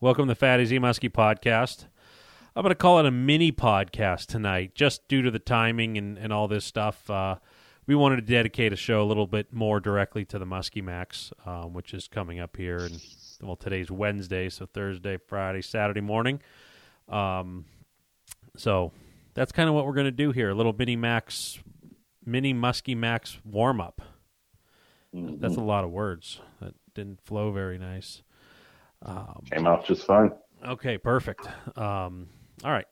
Welcome to the Fat AZ Muskie podcast. I'm going to call it a mini podcast tonight, just due to the timing and, and all this stuff. Uh, we wanted to dedicate a show a little bit more directly to the Muskie Max, um, which is coming up here. And well, today's Wednesday, so Thursday, Friday, Saturday morning. Um, so that's kind of what we're going to do here. A little mini Max, mini Muskie Max warm up. Mm-hmm. That's a lot of words. That didn't flow very nice. Um, Came out just fine. Okay, perfect. Um, all right.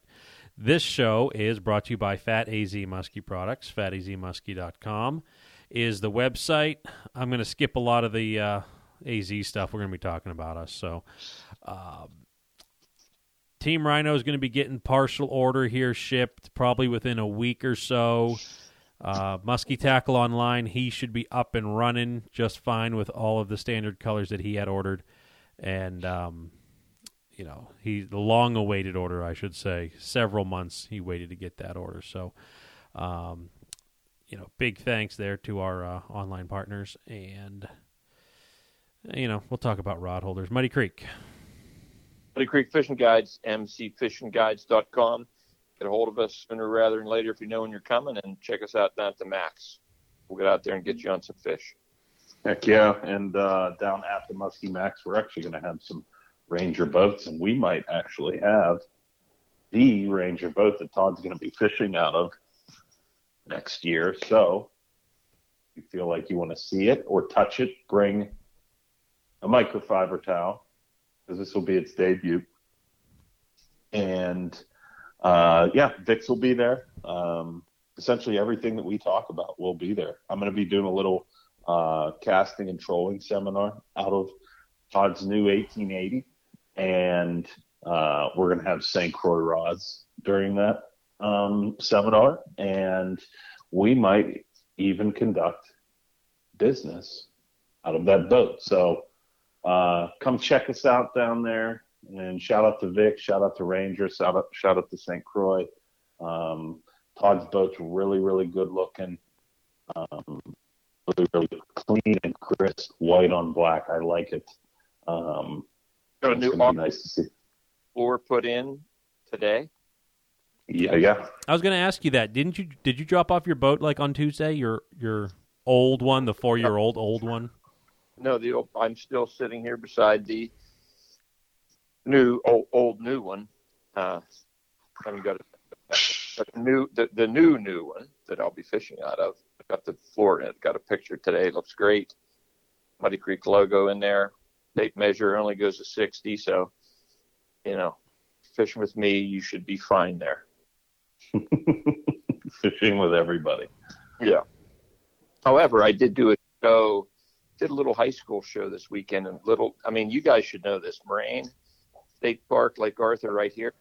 This show is brought to you by Fat AZ Muskie Products. FatAZMuskie.com is the website. I'm going to skip a lot of the uh, AZ stuff. We're going to be talking about us. So, um, Team Rhino is going to be getting partial order here shipped probably within a week or so. Uh, Muskie Tackle Online, he should be up and running just fine with all of the standard colors that he had ordered. And, um, you know, he the long awaited order, I should say. Several months he waited to get that order. So, um, you know, big thanks there to our uh, online partners. And, you know, we'll talk about rod holders. Muddy Creek. Muddy Creek Fishing Guides, mcfishingguides.com. Get a hold of us sooner rather than later if you know when you're coming, and check us out down at the Max. We'll get out there and get you on some fish. Heck yeah. And uh, down at the Muskie Max, we're actually going to have some Ranger boats, and we might actually have the Ranger boat that Todd's going to be fishing out of next year. So if you feel like you want to see it or touch it, bring a microfiber towel because this will be its debut. And uh, yeah, Vic's will be there. Um, essentially, everything that we talk about will be there. I'm going to be doing a little uh, casting and trolling seminar out of Todd's new 1880, and uh, we're going to have St. Croix rods during that um, seminar, and we might even conduct business out of that boat. So uh, come check us out down there, and shout out to Vic, shout out to Ranger, shout out, shout out to St. Croix. Um, Todd's boat's really, really good looking. Um, really, really clean and crisp, white on black. I like it. Um, Got a new gonna be off nice to see. floor put in today. Yeah, yeah. I was going to ask you that. Didn't you? Did you drop off your boat like on Tuesday? Your your old one, the four year old old one. No, the old, I'm still sitting here beside the new old, old new one. Uh, I haven't got it. But the new the, the new new one that I'll be fishing out of. I got the floor in it. Got a picture today. It looks great. Muddy Creek logo in there. Tape measure only goes to 60, so you know, fishing with me, you should be fine there. Fishing with everybody. Yeah. However, I did do a show, did a little high school show this weekend, and little. I mean, you guys should know this. Moraine State Park, Lake Arthur, right here.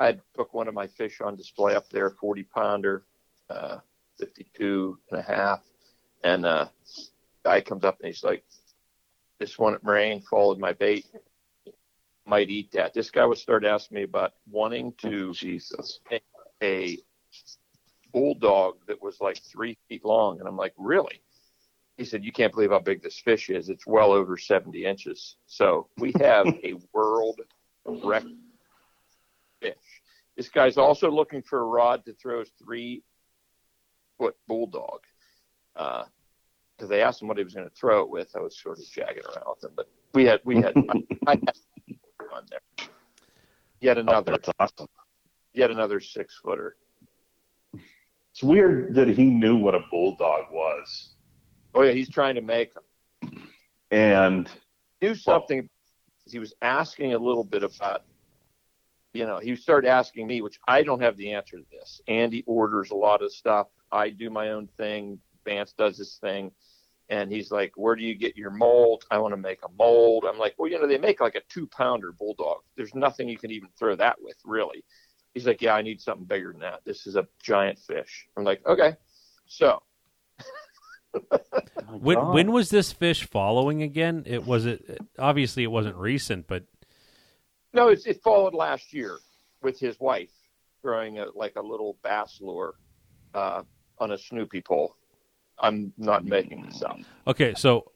I took one of my fish on display up there, 40 pounder, uh, 52 and a half, and uh, guy comes up and he's like, "This one at Moraine followed my bait. Might eat that." This guy would start asking me about wanting to Jesus. a bulldog that was like three feet long. And I'm like, really? He said, you can't believe how big this fish is. It's well over 70 inches. So we have a world record fish. This guy's also looking for a rod to throw his three foot bulldog. Uh, because they asked him what he was going to throw it with. I was sort of jagging around with him, but we had, we had, I, I had on there. Yet Oh, another, that's awesome. yet another six footer. It's weird that he knew what a bulldog was. Oh yeah, he's trying to make them. And do something. He was asking a little bit about, you know, he started asking me, which I don't have the answer to this. Andy orders a lot of stuff. I do my own thing. Vance does his thing. And he's like, where do you get your mold? I want to make a mold. I'm like, well, you know, they make like a two pounder bulldog. There's nothing you can even throw that with, really. He's like, yeah, I need something bigger than that. This is a giant fish. I'm like, okay. So When God. when was this fish following again? It was it obviously it wasn't recent, but No, it's, it followed last year with his wife throwing a, like a little bass lure uh, on a Snoopy pole. I'm not hmm. making this up. okay. So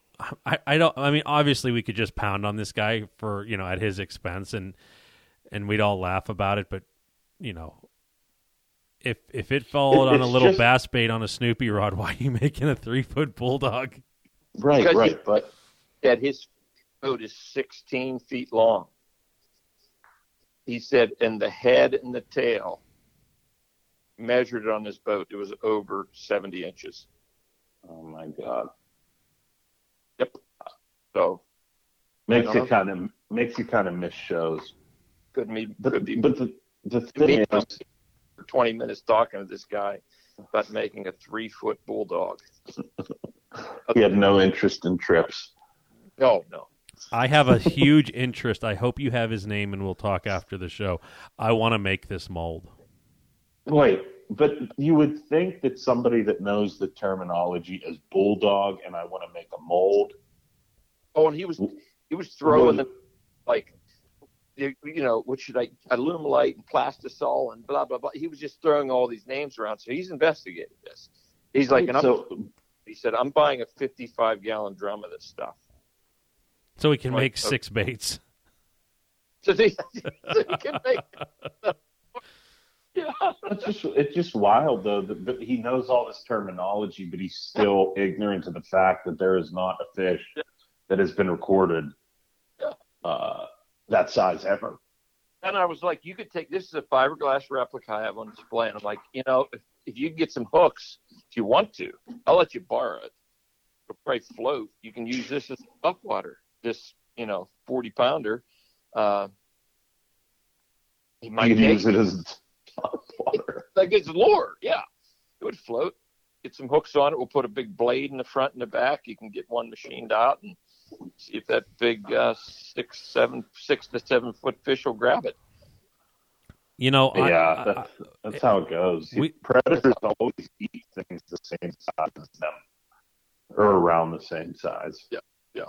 I, I don't. I mean, obviously, we could just pound on this guy for you know at his expense, and and we'd all laugh about it. But you know, if if it followed on a little just- bass bait on a Snoopy rod, why are you making a three foot bulldog? Right, Because right. you- But That his boat is 16 feet long. He said, and the head and the tail measured it on this boat. It was over 70 inches. oh my god, Yep. So makes I you kind of makes you kind of miss shows. could be But could be but the the me thing is, for 20 minutes talking to this guy about making a three foot bulldog. he had no interest in trips. No, no. I have a huge interest. I hope you have his name, and we'll talk after the show. I want to make this mold. Wait, but you would think that somebody that knows the terminology as bulldog and I want to make a mold. Oh, and he was he was throwing them like you you know what should I Alumilite and Plastisol and blah blah blah. He was just throwing all these names around. So he's investigating this. He's like, and I'm, so he said, I'm buying a 55 gallon drum of this stuff. So we can Right, make okay. six baits. So they, so he can make. yeah. it's just it's just wild though that, he knows all this terminology, but he's still ignorant to the fact that there is not a fish that has been recorded uh, that size ever. And I was like, you could take this is a fiberglass replica I have on display. And I'm like, you know, if, if you get some hooks, if you want to, I'll let you borrow it. It'll probably float. You can use this as up water. This, you know, 40 pounder. Uh, he You might can use it as water. like it's lure. Yeah, it would float. Get some hooks on it. We'll put a big blade in the front and the back. You can get one machined out and see if that big uh, six, seven, six to seven foot fish will grab it. You know, I- yeah, I- that's, that's how it goes. We- Predators always eat things the same size as them, or around the same size. Yeah, yeah.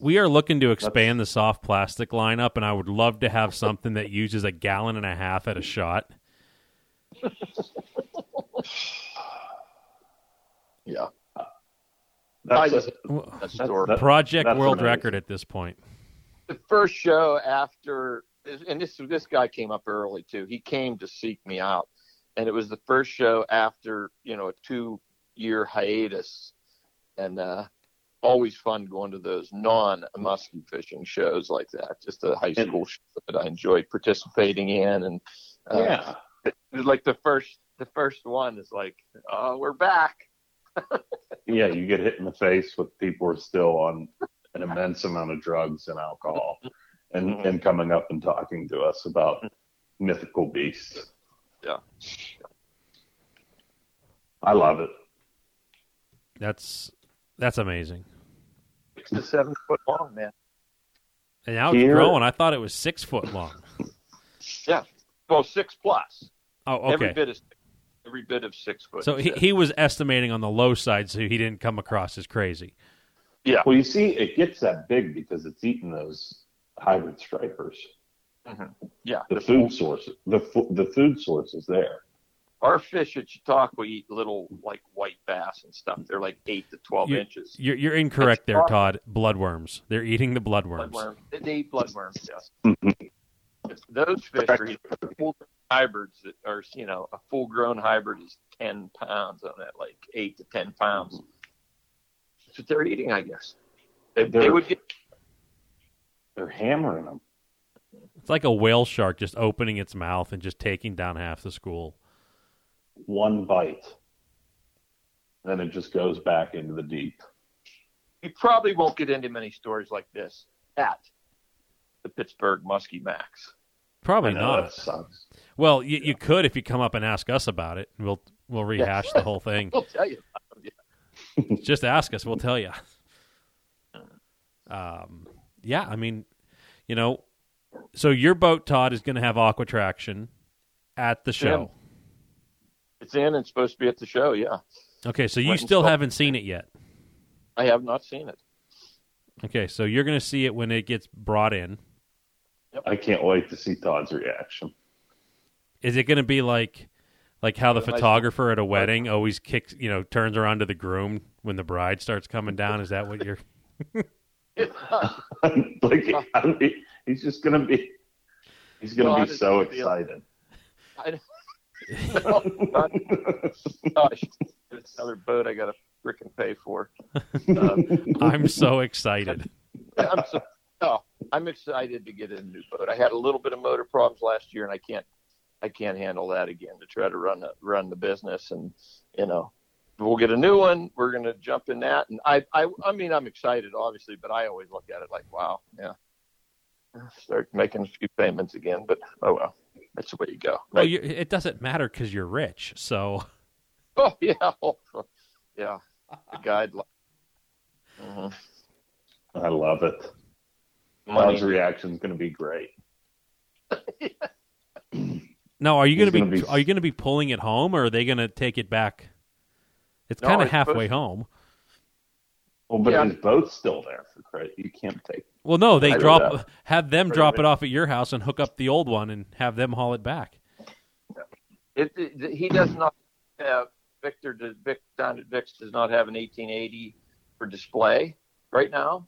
We are looking to expand the soft plastic lineup, and I would love to have something that uses a gallon and a half at a shot. Yeah, That's, I just- that's That- Project that's world amazing. record at this point. the first show after, and this this guy came up early too. He came to seek me out, and it was the first show after you know a two year hiatus, and uh, always fun going to those non muskie fishing shows like that. Just a high school show that I enjoyed participating in, and uh, yeah. It was like the first the first one is like, oh, we're back. Yeah, you get hit in the face with people who are still on an immense amount of drugs and alcohol and, Mhm. and coming up and talking to us about mythical beasts. Yeah. I love it. That's that's amazing. Six to seven foot long, man. And now it's growing. I thought it was six foot long. Yeah, well, six plus. Oh, okay. Every bit is every bit of six foot. So he, he was estimating on the low side, so he didn't come across as crazy. yeah. Well, you see, it gets that big because it's eating those hybrid stripers. Yeah, The food source, the fu- the food source is there. our fish at Chautauqua eat little like white bass and stuff. They're like eight to twelve You- inches. You're, you're incorrect there, Todd. Bloodworms. They're eating the bloodworms. Bloodworm. They, they eat bloodworms. Yes. Mhm. Those fish are full hybrids that are you know a full grown hybrid is ten pounds on that like eight to ten pounds. Mm-hmm. That's what they're eating, I guess. They, they would get They're hammering them. It's like a whale shark just opening its mouth and just taking down half the school. One bite, then it just goes back into the deep. you probably won't get into many stories like this at the Pittsburgh Muskie Max. Probably know, not. Sucks. Well, you, you could if you come up and ask us about it. We'll we'll rehash the whole thing. I'll tell you. Just ask us. We'll tell you. Um, yeah, I mean, you know, so your boat, Todd, is going to have Aquatraction at the show. It's in and supposed to be at the show. Yeah, Okay, so you Went still haven't seen it yet. I have not seen it. Okay, so you're going to see it when it gets brought in. I can't wait to see Todd's reaction. Is it going to be like like how the Yeah, photographer at a wedding always kicks, you know, turns around to the groom when the bride starts coming down? Is that what you're like I mean, he's just gonna be he's gonna be so gonna be a- excited. I, no, not- gosh, it's another boat I got to frickin' pay for. Um, I'm so excited. I'm so, no, I'm excited to get a new boat. I had a little bit of motor problems last year, and I can't, I can't handle that again to try to run the, run the business. And you know, we'll get a new one. We're gonna jump in that, and I, I, I mean, I'm excited, obviously, but I always look at it like, wow, yeah, start making a few payments again. But oh well, that's the way you go. Well, you, it doesn't matter because you're rich. So Oh yeah, oh, yeah. The guideline. Mhm. I love it. Money. Todd's reaction is gonna be great. no, are you going to gonna be, be- are you going to be pulling it home, or are they going to take it back? It's No, kind of halfway supposed- home. Well, but Yeah. his boat's still there for credit. You can't take. Well, no, they I drop have them drop it off at your house and hook up the old one and have them haul it back. It, it, he does not have Victor. Does, Vic down at Vic's does not have an 1880 for display right now,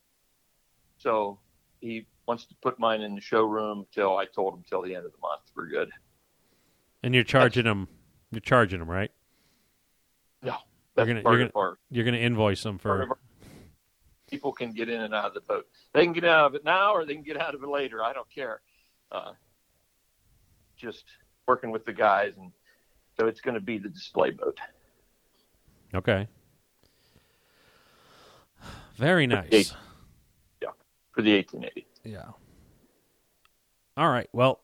so he wants to put mine in the showroom till I told him till the end of the month. We're good. And you're charging them. You're charging them, right? No, that's gonna- you're our You're going to invoice them for. people can get in and out of the boat. They can get out of it now, or they can get out of it later. I don't care. Uh, just working with the guys, and so it's going to be the display boat. Okay. Very nice. For the 1880. Yeah. All right. Well,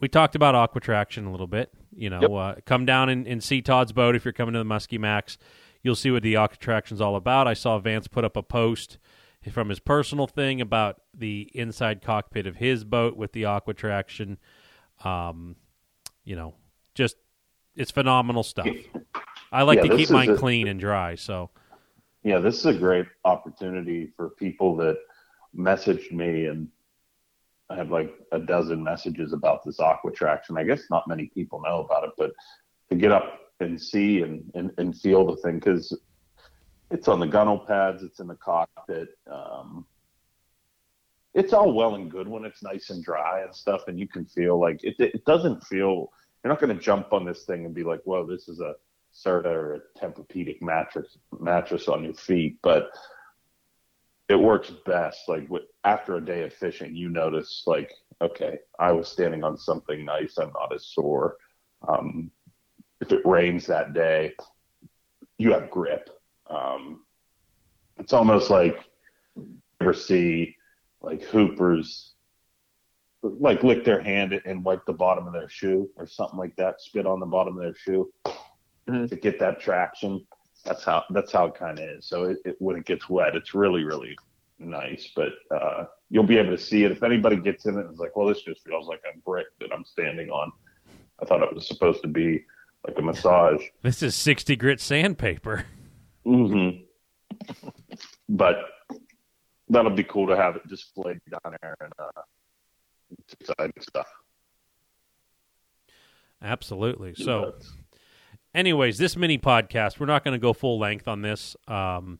we talked about Aquatraction a little bit. You know, Yep. uh, come down and, and see Todd's boat if you're coming to the Muskie Max. You'll see what the Aquatraction's all about. I saw Vance put up a post from his personal thing about the inside cockpit of his boat with the Aquatraction. Um, you know, just it's phenomenal stuff. I like Yeah, to keep mine a- clean and dry. So Yeah, this is a great opportunity for people that messaged me, and I have like a dozen messages about this Aquatraction. I guess not many people know about it, but to get up and see and, and, and feel the thing because it's on the gunnel pads, it's in the cockpit. Um, it's all well and good when it's nice and dry and stuff, and you can feel like it. It doesn't feel. You're not going to jump on this thing and be like, "Whoa, this is a Serta or a Tempur-Pedic mattress mattress on your feet," but it works best. Like with, after a day of fishing, you notice like, okay, I was standing on something nice. I'm not as sore. Um, if it rains that day, you have grip. Um, it's almost like you ever see like hoopers like lick their hand and wipe the bottom of their shoe or something like that, spit on the bottom of their shoe Mhm. to get that traction. That's how that's how it kind of is. So it, it, when it gets wet, it's really really nice. But uh, you'll be able to see it if anybody gets in it. and is like, well, this just feels like a brick that I'm standing on. I thought it was supposed to be like a massage. this is sixty grit sandpaper. hmm but that'll be cool to have it displayed down there and uh, it's exciting stuff. Absolutely. So. But- anyways, this mini podcast, we're not going to go full length on this. Um,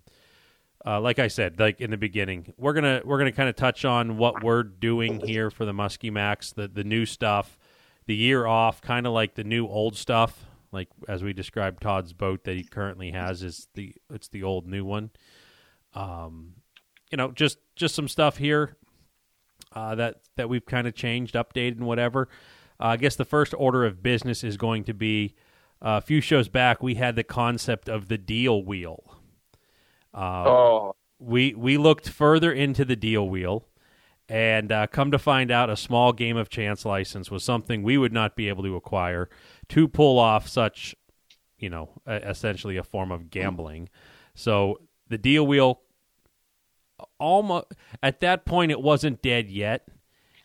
uh, like I said, like in the beginning, we're gonna we're gonna kind of touch on what we're doing here for the Muskie Max, the the new stuff, the year off, kind of like the new old stuff. Like as we described, Todd's boat that he currently has is the it's the old new one. Um, you know, just just some stuff here uh, that that we've kind of changed, updated, and whatever. Uh, I guess the first order of business is going to be a few shows back. We had the concept of the deal wheel. Uh, Oh, we we looked further into the deal wheel, and uh, come to find out, a small game of chance license was something we would not be able to acquire to pull off such, you know, uh, essentially a form of gambling. So the deal wheel, almost at that point, it wasn't dead yet,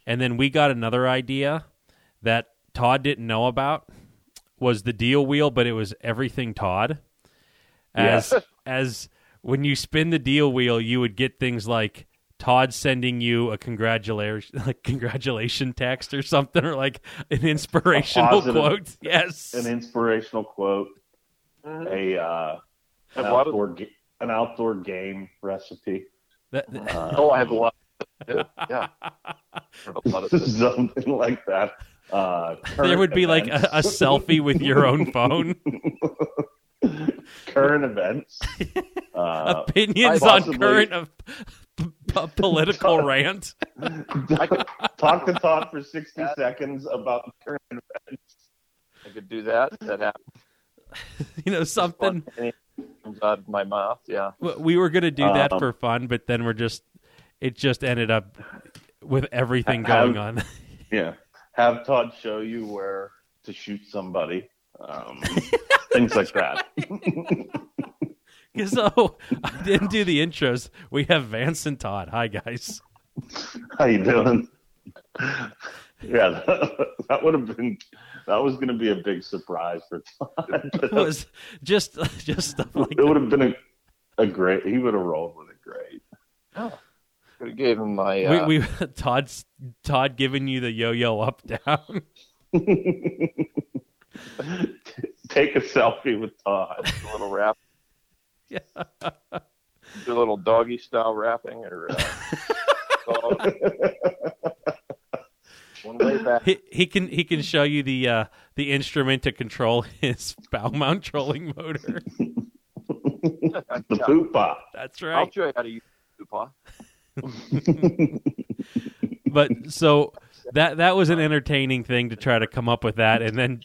and then we got another idea that Todd didn't know about was the deal wheel, but it was everything Todd. As Yes. as when you spin the deal wheel, you would get things like Todd sending you a congratulation like congratulation text or something, or like an inspirational positive- quote. Yes, an inspirational quote, Mhm. a uh, an A lot of- outdoor ga- an outdoor game recipe. That, Uh, Oh, I have a lot. Yeah, I have a lot of something like that. Uh, there would be like a, a selfie with your own phone. current events. Uh, Opinions I on current of p- p- political rant. I could, talk to Todd for 60 seconds about current events. I could do that. That happens. You know, something. Comes out of my mouth. Yeah. We were gonna do that Um, for fun, but then we're just. It just ended up with everything Have- going on. Yeah. Have Todd show you where to shoot somebody. Um, things like that. So I didn't do the intros. We have Vance and Todd. Hi guys. How you doing? Yeah, that, that would have been. That was going to be a big surprise for Todd. It was just just stuff like it would have been a, a great. He would have rolled with it great. Could have gave him my. we, Uh, we Todd's Todd giving you the yo-yo up down. Take a selfie with Todd. a little rap. Yeah. Do a little doggy style rapping or. Uh. One way back. He, he can he can show you the uh, the instrument to control his bow mount trolling motor. The poop pop. That's I'll show you how to use Tupac. But so that that was an entertaining thing to try to come up with that, and then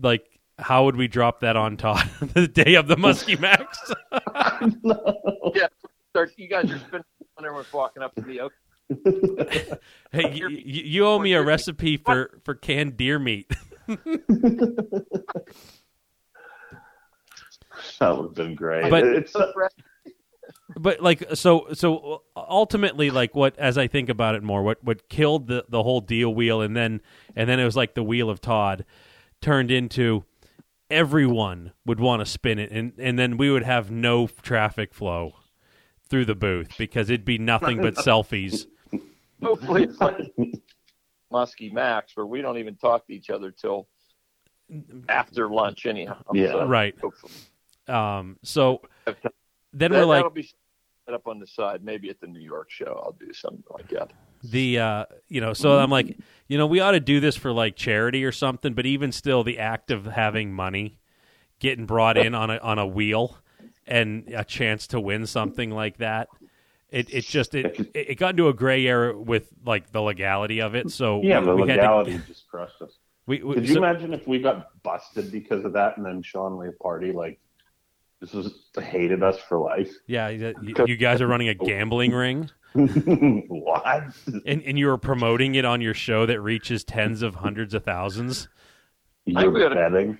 like how would we drop that on Todd the day of the Muskie Max? Yeah. Start, you guys are spinning when everyone's walking up to me. Okay. hey, you, you owe me a recipe for for canned deer meat. That would have been great. But- it's uh, but like so so ultimately like what as i think about it more what what killed the the whole deal wheel and then and then it was like the wheel of todd turned into everyone would want to spin it and and then we would have no traffic flow through the booth because it'd be nothing but selfies Hopefully, it's like Muskie Max, where we don't even talk to each other till after lunch, anyhow. Yeah. So, right hopefully. um so then That, we're like that'll be set up on the side. Maybe at the New York show, I'll do something like that. the uh you know so i'm like you know we ought to do this for like charity or something but even still the act of having money getting brought in on a on a wheel and a chance to win something like that it it just it it got into a gray area with like the legality of it so yeah, the we had to- legality just crushed us. we, we- Could you so- imagine if we got busted because of that, and then Sean Leopardi like this is hated us for life? yeah you, you guys are running a gambling ring what? and and you were promoting it on your show that reaches tens of hundreds of thousands You're we gotta- betting?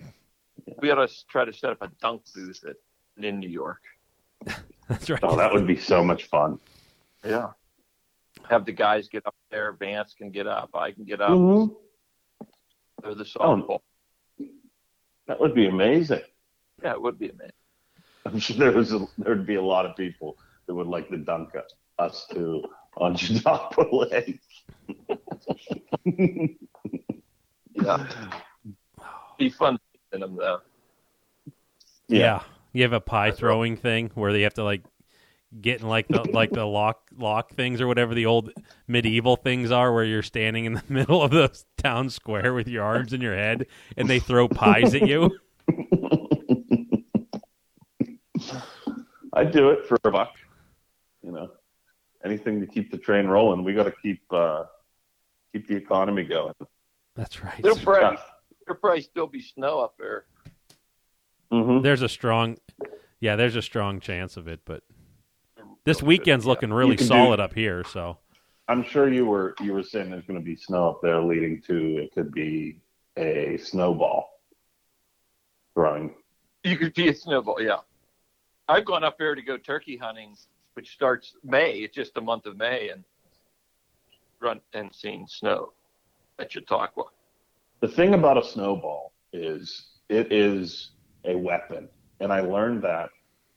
We ought to try to set up a dunk booth at, in New York. that's right Oh, that would be so much fun. Yeah. Have the guys get up there. Vance can get up. I can get up. Mhm. They're the softball. That would be amazing. Yeah, it would be amazing. I'm sure there was a, there'd be a lot of people that would like to dunk us, us too on Chautauqua Lake. Yeah. be fun in them though. Yeah. You have a pie throwing thing where they have to like get in like the like the lock lock things or whatever the old medieval things are where you're standing in the middle of the town square with your arms in your head and they throw pies at you. I'd do it for a buck. You know, anything to keep the train rolling. We got to keep uh, keep the economy going. That's right. There'll probably, there'll probably still be snow up there. hmm There's a strong Yeah, there's a strong chance of it, but this weekend's looking really You can do- solid up here, so I'm sure you were you were saying there's going to be snow up there, leading to it could be a snowball throwing. You could be a snowball, yeah. I've gone up there to go turkey hunting, which starts May. It's just the month of May, and run and seen snow at Chautauqua. The thing about a snowball is it is a weapon, and I learned that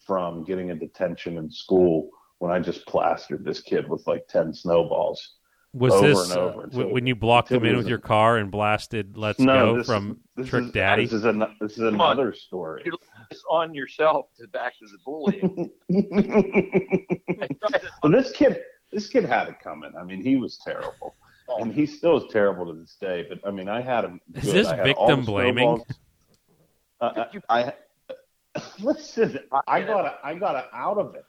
from getting a detention in school when I just plastered this kid with like ten snowballs. Was over this and uh, over until- when you blocked them in with was your car and blasted "Let's no, Go" this, from this Trick is, Daddy? This is, an, this is another story. It's on yourself to back to the bullying. I tried to- well, this kid, this kid had it coming. I mean, he was terrible, and he still is terrible to this day. But I mean, I had him. Is this I had victim the blaming? Uh, I, I listen. I got I got out of it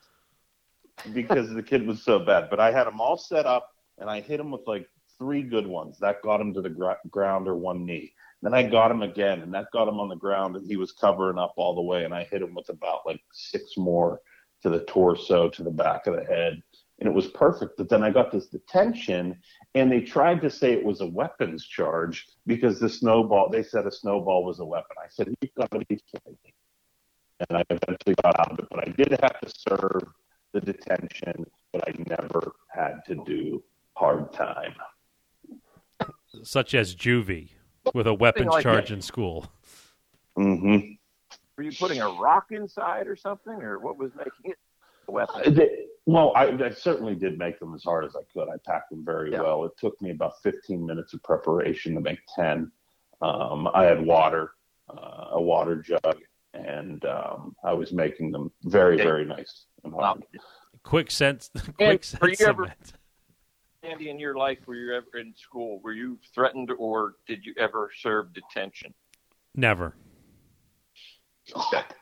because the kid was so bad. But I had him all set up, and I hit him with like three good ones. That got him to the gr- ground or one knee. Then I got him again, and that got him on the ground, and he was covering up all the way. And I hit him with about like six more to the torso, to the back of the head, and it was perfect. But then I got this detention, and they tried to say it was a weapons charge because the snowball. They said a snowball was a weapon. I said you've got to be kidding me. And I eventually got out of it, but I did have to serve the detention, but I never had to do hard time. such as juvie with a weapons like charge that. in school. Mm-hmm. Were you putting a rock inside or something, or what was making it a weapon? Well, I, I certainly did make them as hard as I could. I packed them very Yeah. well. It took me about 15 minutes of preparation to make 10. Um, I had water, uh, a water jug, and um, I was making them very, very nice and hard. Wow. Quick sense, And quick were you sense. ever- cement. Andy, in your life, were you ever in school? Were you threatened, or did you ever serve detention? Never. Okay.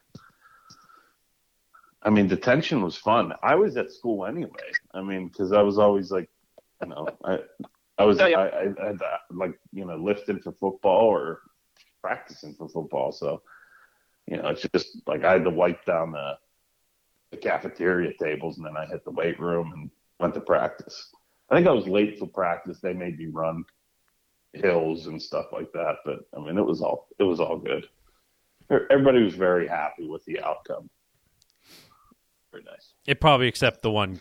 I mean, detention was fun. I was at school anyway. I mean, because I was always like, you know, I, I was, Yeah, yeah. I, I had uh, like, you know, lifting for football or practicing for football. So, you know, it's just like I had to wipe down the, the cafeteria tables, and then I hit the weight room and went to practice. I think I was late for practice. They made me run hills and stuff like that, but I mean, it was all it was all good. Everybody was very happy with the outcome. Very nice. It probably except the one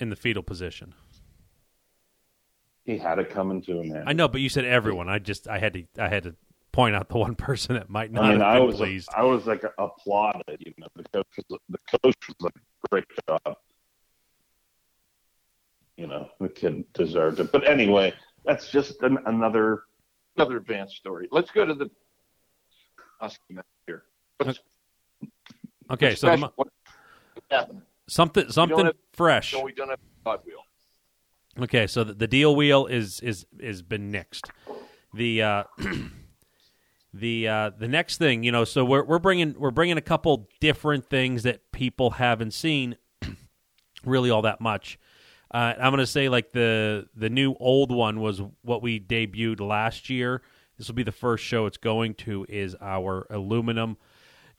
in the fetal position. He had it coming to him, man. I know, but you said everyone. I just I had to I had to point out the one person that might not I mean, have I been was pleased. I was like applauded. You know, the coach was the coach was like, great job. You know, the kid deserved it. But anyway, that's just an, another. Another advanced story. Let's go to the match here. Okay, so the, special? mo- what happened? something something have- fresh. No, we don't have God wheel. Okay, so the, the deal wheel is is is been nixed. The uh, the uh, the next thing, you know, so we're we're bringing we're bringing a couple different things that people haven't seen really all that much. Uh, I'm going to say like the the new old one was what we debuted last year. This will be the first show it's going to is our aluminum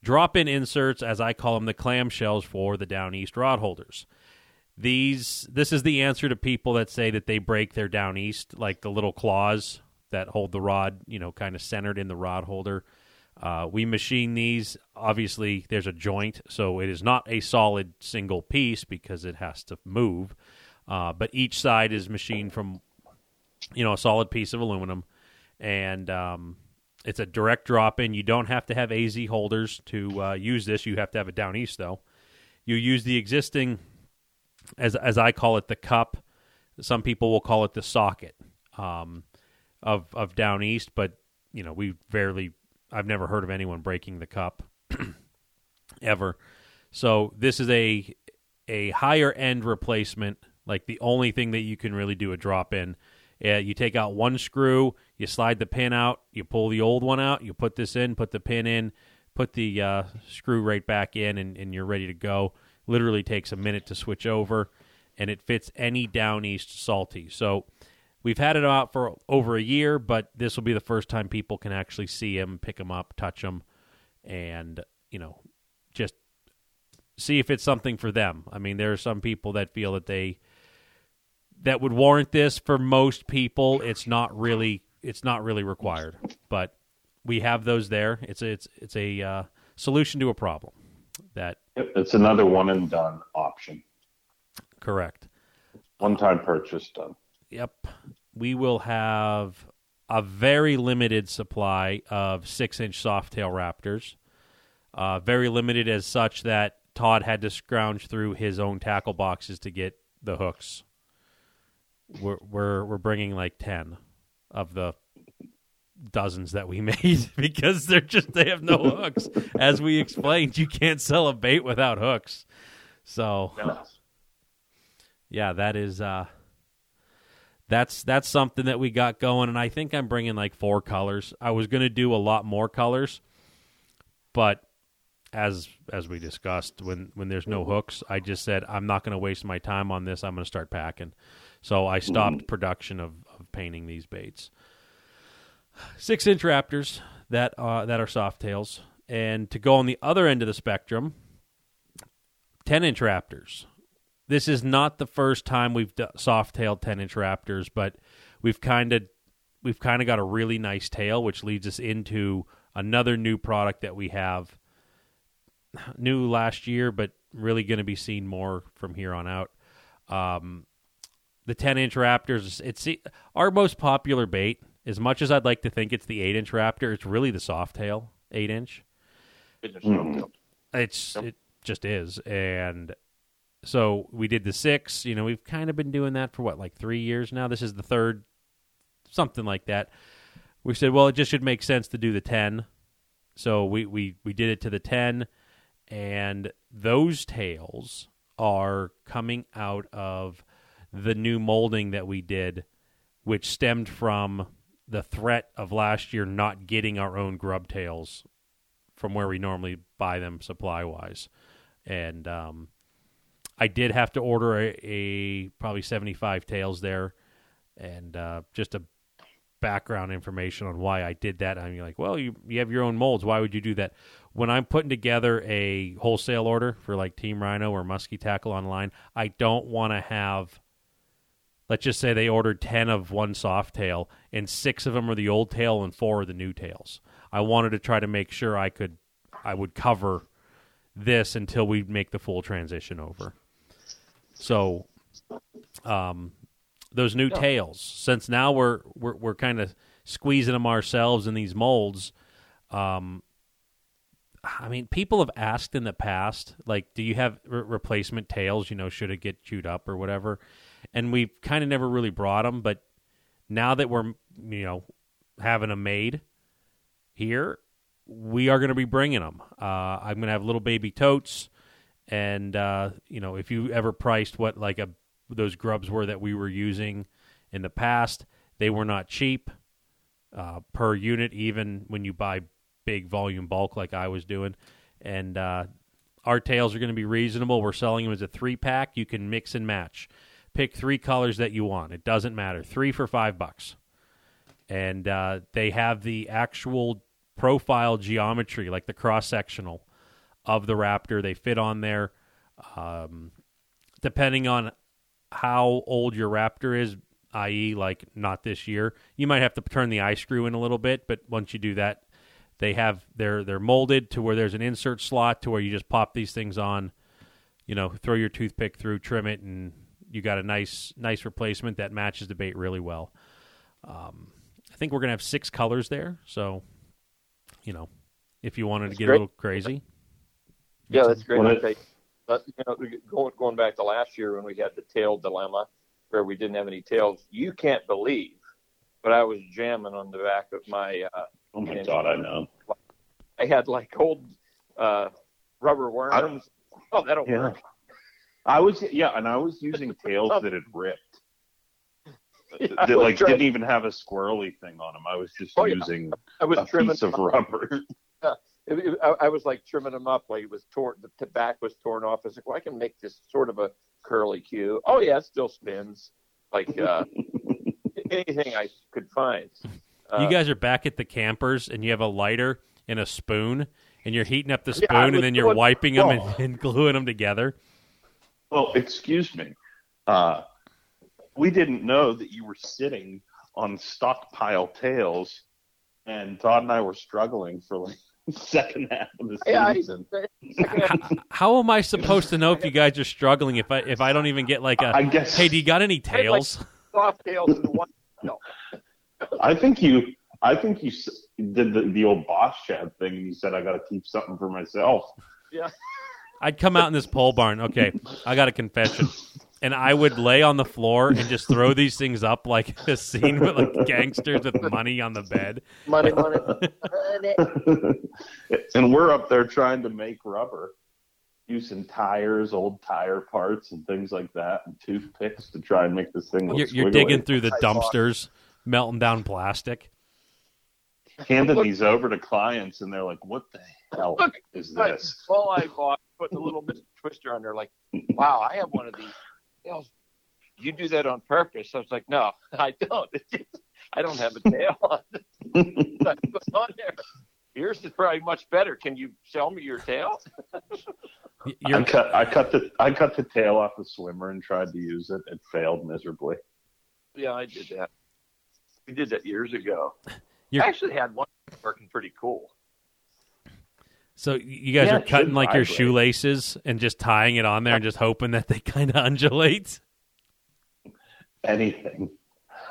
drop-in inserts, as I call them, the clamshells for the down east rod holders. These this is the answer to people that say that they break their down east like the little claws that hold the rod you know kind of centered in the rod holder. Uh, we machine these. Obviously there's a joint so it is not a solid single piece because it has to move uh, but each side is machined from you know a solid piece of aluminum and um, it's a direct drop in you don't have to have az holders to uh, use this you have to have it down east though you use the existing as as I call it, the cup. Some people will call it the socket um, of of down east, but you know we rarely. I've never heard of anyone breaking the cup ever. So this is a a higher end replacement. Like the only thing that you can really do a drop in. Uh, you take out one screw, you slide the pin out, you pull the old one out, you put this in, put the pin in, put the uh, screw right back in, and, and you're ready to go literally takes a minute to switch over and it fits any down east salty so we've had it out for over a year but this will be the first time people can actually see them pick them up touch them and you know just see if it's something for them i mean there are some people that feel that they that would warrant this for most people it's not really it's not really required but we have those there it's a, it's it's a uh, solution to a problem that It's another one and done option. correct One time purchase done. Yep. We will have a very limited supply of six inch softail raptors. Uh, very limited as such that Todd had to scrounge through his own tackle boxes to get the hooks. We're we're we're bringing like ten of the dozens that we made because they're just they have no hooks. As we explained, you can't sell a bait without hooks. So yeah, that is uh that's that's something that we got going and I think I'm bringing like four colors. I was going to do a lot more colors, but as as we discussed when when there's no hooks, I just said I'm not going to waste my time on this. I'm going to start packing. So I stopped production of, of painting these baits. Six inch raptors that uh, that are soft tails, and to go on the other end of the spectrum, ten inch raptors. This is not the first time we've d- soft tailed ten inch raptors, but we've kind of we've kind of got a really nice tail, which leads us into another new product that we have new last year, but really going to be seen more from here on out. Um, the 10 inch Raptors, it's our most popular bait. As much as I'd like to think it's the 8 inch Raptor, it's really the soft tail 8 inch. Mm. It's Yep. it just is, and so we did the six. You know, we've kind of been doing that for what like three years now. This is the third, something like that. We said, well, it just should make sense to do the ten, so we we we did it to the ten, and those tails are coming out of the new molding that we did, which stemmed from the threat of last year not getting our own grub tails from where we normally buy them supply wise. And um, I did have to order a, a probably 75 tails there and uh, just a background information on why I did that. I'm like, well, you, you have your own molds. Why would you do that? When I'm putting together a wholesale order for like Team Rhino or Muskie Tackle online, I don't want to have let's just say they ordered 10 of one soft tail and six of them are the old tail and four are the new tails i wanted to try to make sure i could i would cover this until we make the full transition over so um those new Yeah. tails since now we're we're, we're kind of squeezing them ourselves in these molds um I mean, people have asked in the past, like, do you have re- replacement tails? You know, should it get chewed up or whatever? And we've kind of never really brought them, but now that we're, you know, having them made here, we are going to be bringing them. Uh, I'm going to have little baby totes, and uh, you know, if you ever priced what like a those grubs were that we were using in the past, they were not cheap uh, per unit, even when you buy big volume bulk like I was doing. And uh, our tails are going to be reasonable. We're selling them as a three pack. You can mix and match. Pick three colors that you want. It doesn't matter. Three for five bucks. And uh, they have the actual profile geometry, like the cross sectional of the Raptor. They fit on there. Um, depending on how old your Raptor is, i.e., like not this year, you might have to turn the eye screw in a little bit. But once you do that, they have they're they're molded to where there's an insert slot to where you just pop these things on, you know, throw your toothpick through, trim it, and you got a nice nice replacement that matches the bait really well. Um, I think we're gonna have six colors there, so you know, if you wanted That's to get great. a little crazy, Yeah, that's great. Well, Okay. But, you know, going going back to last year when we had the tail dilemma, where we didn't have any tails, you can't believe, but I was jamming on the back of my. Uh, Oh my god, I know. I had like old uh, rubber worms. oh, that'll Yeah. work. I was yeah, and I was using tails that had ripped. Yeah, that like trying- didn't even have a squirrely thing on them. I was just Oh, yeah. using I was a trimming. piece of them up. rubber. It- it- I, I was like trimming them up like it was torn. The, the back was torn off. I was like, well, I can make this sort of a curly cue. Oh yeah, it still spins. Like uh, anything I could find. Uh, you guys are back at the campers and you have a lighter and a spoon, and you're heating up the spoon, Yeah, and then you're doing- wiping them and, and gluing them together. Well, excuse me. Uh, we didn't know that you were sitting on stockpile tails, and Todd and I were struggling for like the second half of the yeah, I, season. How am I supposed to know if you guys are struggling if I if I don't even get like a I guess. hey, do you got any I like, tails? soft tails and one. No, I think you. I think you did the, the old boss chat thing, and you said I got to keep something for myself. I'd come out in this pole barn. Okay, I got a confession. and I would lay on the floor and just throw these things up like a scene with like gangsters with money on the bed. Money, money, money. and we're up there trying to make rubber using tires, old tire parts, and things like that, and toothpicks to try and make this thing look You're, you're digging through the dumpsters, melting down plastic. handing these over to clients, and they're like, "What the hell Look, is this?" all I bought, put the little Mr. Twister on there, like, wow, I have one of these. Tails. You do that on purpose. I was like, no, I don't. It's just, I don't have a tail on. I put on there. Yours is probably much better. Can you sell me your tail? Y- I You're, cut, I cut the, I cut the tail off the swimmer and tried to use it. It failed miserably. Yeah, I did that. We did that years ago. You're- I actually had one working pretty cool. So you guys Yeah, are cutting should like your shoelaces and just tying it on there and just hoping that they kind of undulate. Anything.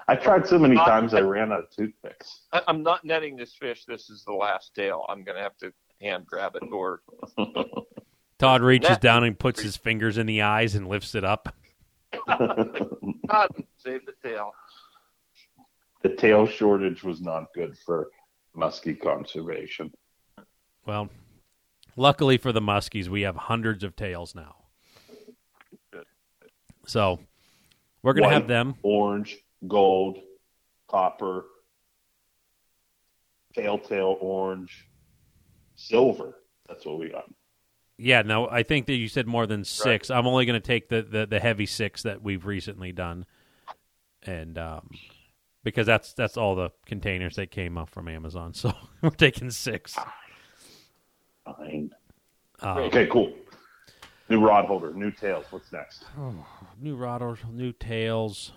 I tried so many Uh, times I ran out of toothpicks. I, I'm not netting this fish. This is the last tail. I'm going to have to hand grab it or Todd reaches That- down and puts his fingers in the eyes and lifts it up. God, save the tail. the tail shortage was not good for muskie conservation. Well, luckily for the muskies, we have hundreds of tails now. So we're going to have them. Orange, gold, copper, tail tail, orange, silver. That's what we got. Yeah, no, I think that you said more than six. I'm only going to take the, the, the heavy six that we've recently done, and um, because that's that's all the containers that came up from Amazon. So we're taking six. Fine. Um, Okay, cool. New rod holder, new tails. What's next? new rod rodders, new tails.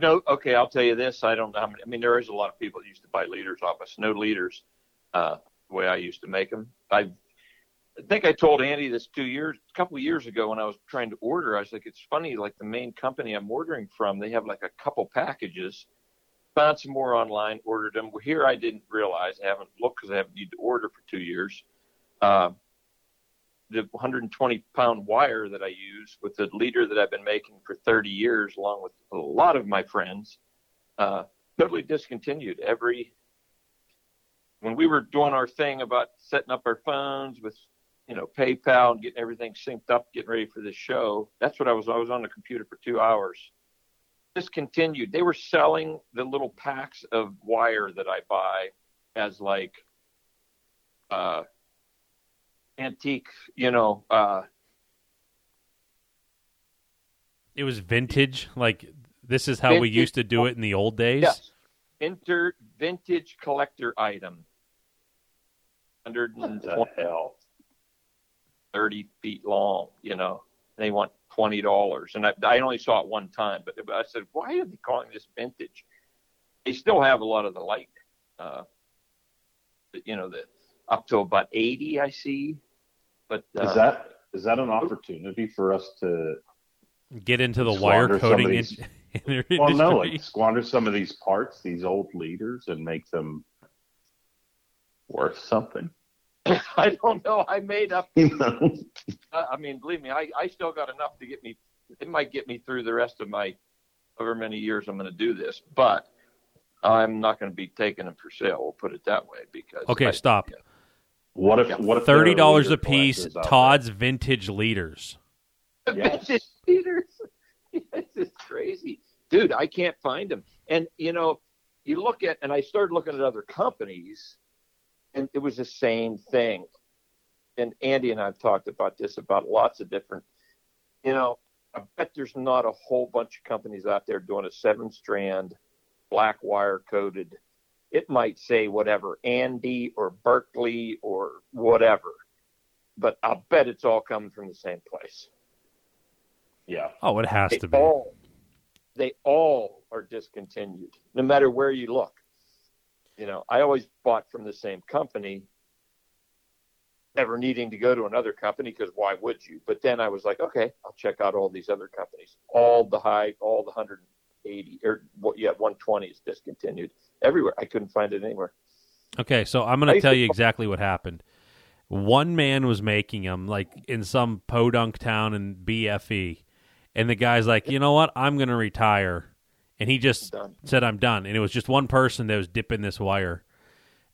No, okay, I'll tell you this. I don't know. I mean, there is a lot of people that used to buy leaders off us. No leaders, uh, the way I used to make them. I, I think I told Andy this two years, a couple of years ago when I was trying to order. I was like, it's funny, like the main company I'm ordering from, they have like a couple packages. Found some more online, ordered them. Well, here I didn't realize, I haven't looked because I haven't needed to order for two years. Uh, the 120 pound wire that I use with the leader that I've been making for 30 years, along with a lot of my friends, uh, totally discontinued. Every when we were doing our thing about setting up our phones with you know PayPal and getting everything synced up, getting ready for this show. That's what I was. I was on the computer for two hours. Discontinued. They were selling the little packs of wire that I buy as like uh, antique, you know, uh, It was vintage. Like this is how we used to do it in the old days. yes, inter vintage collector item. Hundred and hell? thirty feet long. You know, they want twenty dollars, and I, I only saw it one time. But I said, why are they calling this vintage? They still have a lot of the light. Uh, you know, the up to about eighty, I see. But uh, Is that is that an opportunity for us to Get into the wire Squander coating in, somebody's- industry. well no like squander some of these parts, these old leaders, and make them worth something? I don't know. I made up. You know? I I mean, believe me, I, I still got enough to get me. It might get me through the rest of my, however many years I'm going to do this. But I'm not going to be taking them for sale. We'll put it that way because. Okay, I- stop. What if what if Thirty dollars a piece. collectors out there? Todd's vintage leaders. Yes. Vintage Peters. this is crazy, dude. I can't find them. And you know, you look at, and I started looking at other companies, and it was the same thing. And Andy and I've talked about this about lots of different. You know, I bet there's not a whole bunch of companies out there doing a seven-strand, black wire coated. It might say whatever Andy or Berkley or whatever, but I'll bet it's all coming from the same place. Yeah. Oh, it has They to be. all, they all are discontinued, no matter where you look. You know, I always bought from the same company, never needing to go to another company because why would you? But then I was like, okay, I'll check out all these other companies. All the high, all the 180 or what? Yeah, 120 is discontinued everywhere. I couldn't find it anywhere. Okay, so I'm going to tell you exactly what happened. One man was making them, like in some podunk town in BFE, and the guy's like, you know what, I'm going to retire, and he just Done. said I'm done, and it was just one person that was dipping this wire,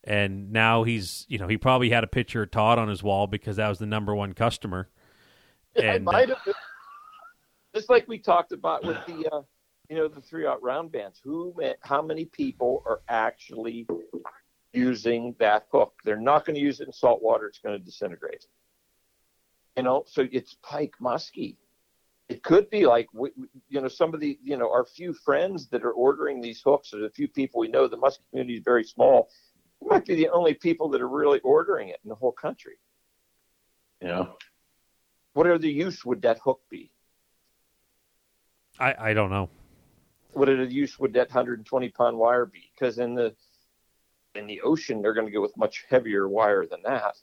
and now he's you know he probably had a picture of Todd on his wall because that was the number one customer. it And- might have been just like we talked about with the uh, you know the three out round bands. Who how many people are actually using that hook? They're not going to use it in salt water. It's going to disintegrate. You know, so it's pike muskie. It could be like we, we- you know some of the you know our few friends that are ordering these hooks, or the few people we know. The muskie community is very small. We might be the only people that are really ordering it in the whole country. Yeah. What other use would that hook be? I I don't know. What other use would that 120 pound wire be? Because in the in the ocean, they're going to go with much heavier wire than that.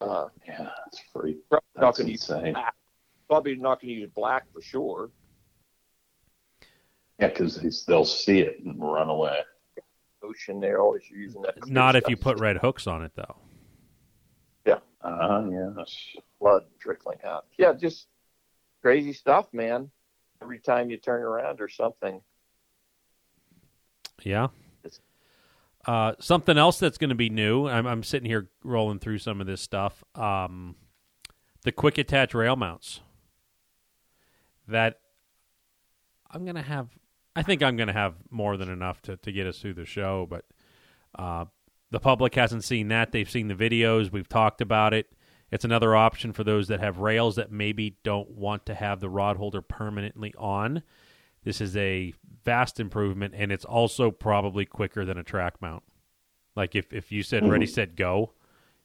Uh, Yeah, it's free. probably not That's going to use insane. black. Probably not going to use black for sure. Yeah, because they'll see it and run away. Ocean, they're always using that. Not if stuff. you put red hooks on it though. Yeah. Ah, yes. blood trickling out. Yeah, just crazy stuff, man. Every time you turn around or something. Yeah. Uh, something else that's going to be new. I'm, I'm sitting here rolling through some of this stuff. Um, the quick attach rail mounts. That I'm going to have. I think I'm going to have more than enough to, to get us through the show, but uh, the public hasn't seen that. They've seen the videos. We've talked about it. It's another option for those that have rails that maybe don't want to have the rod holder permanently on. This is a vast improvement, and it's also probably quicker than a track mount. Like if, if you said ready, mm-hmm. set, go,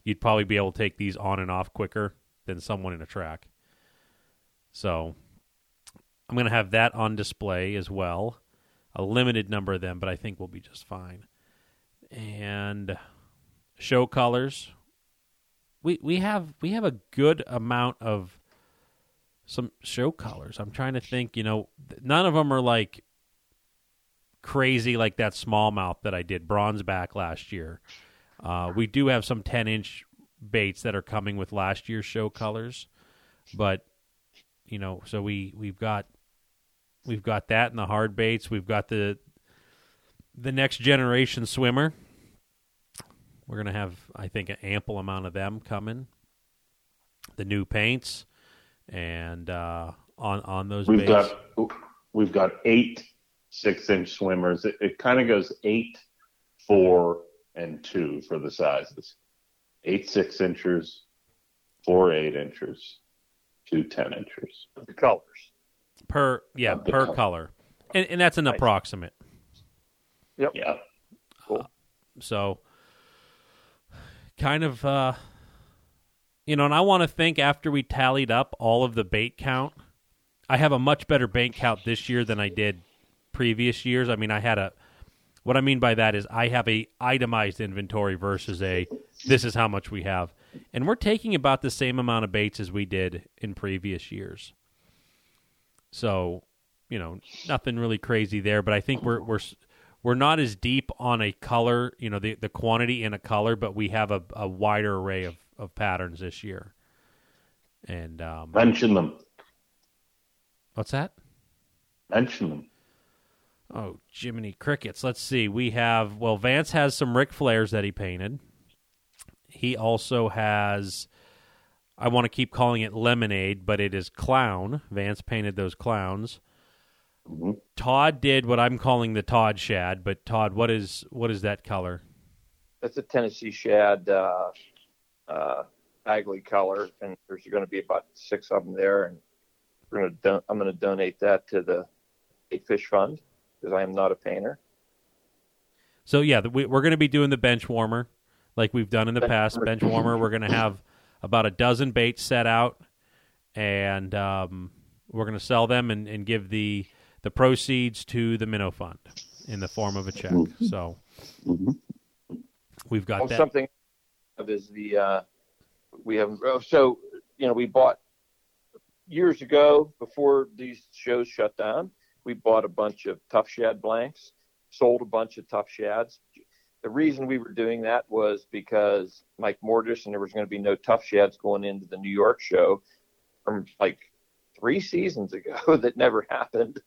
you'd probably be able to take these on and off quicker than someone in a track. So I'm going to have that on display as well. A limited number of them, but I think we'll be just fine. And show colors. We we have we have a good amount of some show colors. I'm trying to think, you know, none of them are like crazy like that smallmouth that I did bronze back last year. Uh, we do have some 10 inch baits that are coming with last year's show colors, but you know, so we we've got we've got that in the hard baits. We've got the the next generation swimmer. We're gonna have, I think, an ample amount of them coming. The new paints and uh, on on those We've baits. got we've got eight six inch swimmers. It, it kind of goes eight, four, and two for the sizes. Eight six inchers, four eight inchers, two ten inchers. The colors. per yeah per color. color, and and that's an Nice. approximate. Yeah. So, kind of, uh, you know, and I want to think after we tallied up all of the bait count, I have a much better bait count this year than I did previous years. I mean, I had a. What I mean by that is I have a itemized inventory versus a this is how much we have, and we're taking about the same amount of baits as we did in previous years. So, you know, nothing really crazy there, but I think we're we're we're not as deep on a color, you know, the the quantity in a color, but we have a, a wider array of, of patterns this year. And um, Mention them. what's that? Mention them. Oh, Jiminy Crickets. Let's see. We have well, Vance has some Ric Flairs that he painted. He also has I want to keep calling it lemonade, but it is clown. Vance painted those clowns. Mhm. Todd did what I'm calling the Todd shad, but Todd, what is what is that color? That's a Tennessee shad, uh, uh, Bagley color, and there's going to be about six of them there, and we're going to don- I'm going to donate that to the Eight Fish Fund because I am not a painter. So yeah, we, we're going to be doing the bench warmer like we've done in the Bench past. warmer. Bench warmer. We're going to have about a dozen baits set out, and um, we're going to sell them and, and give the the proceeds to the minnow fund in the form of a check. So Mhm. we've got Oh, that. something of is the uh, we have oh, so you know we bought years ago before these shows shut down. We bought a bunch of tough shad blanks, sold a bunch of tough shads. The reason we were doing that was because Mike Mortis and there was going to be no tough shads going into the New York show from like three seasons ago that never happened.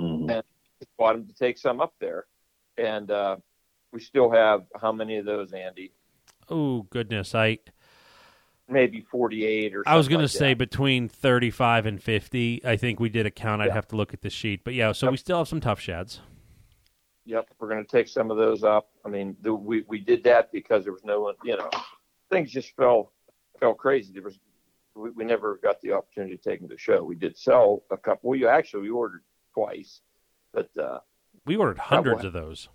Mhm. And bought him to take some up there, and uh, we still have how many of those, Andy? Oh goodness, I Maybe forty-eight or. I was going like to say that. between 35 and 50. I think we did a count. I'd Yeah. have to look at the sheet. But yeah, so Yep. we still have some tough shads. Yep, we're going to take some of those up. I mean, the, we we did that because there was no one. You know, things just fell fell crazy. There was we, we never got the opportunity to take them to show. We did sell a couple. We actually we ordered twice, but uh, We ordered hundreds of those.